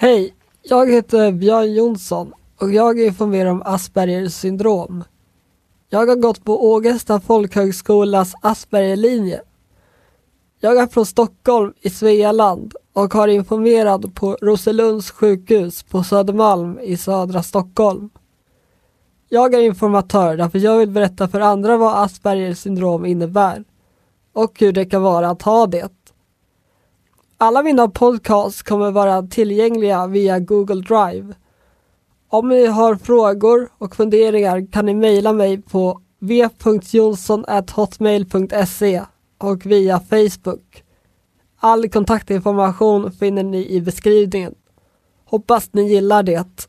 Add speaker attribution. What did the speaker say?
Speaker 1: Hej, jag heter Björn Jonsson och jag informerar om Aspergers syndrom. Jag har gått på Ågesta folkhögskolas Aspergerlinje. Jag är från Stockholm i Svealand och har informerat på Roselunds sjukhus på Södermalm i södra Stockholm. Jag är informatör därför jag vill berätta för andra vad Aspergers syndrom innebär och hur det kan vara att ha det. Alla mina podcasts kommer vara tillgängliga via Google Drive. Om ni har frågor och funderingar kan ni mejla mig på v.jonsson.hotmail.se och via Facebook. All kontaktinformation finner ni i beskrivningen. Hoppas ni gillar det.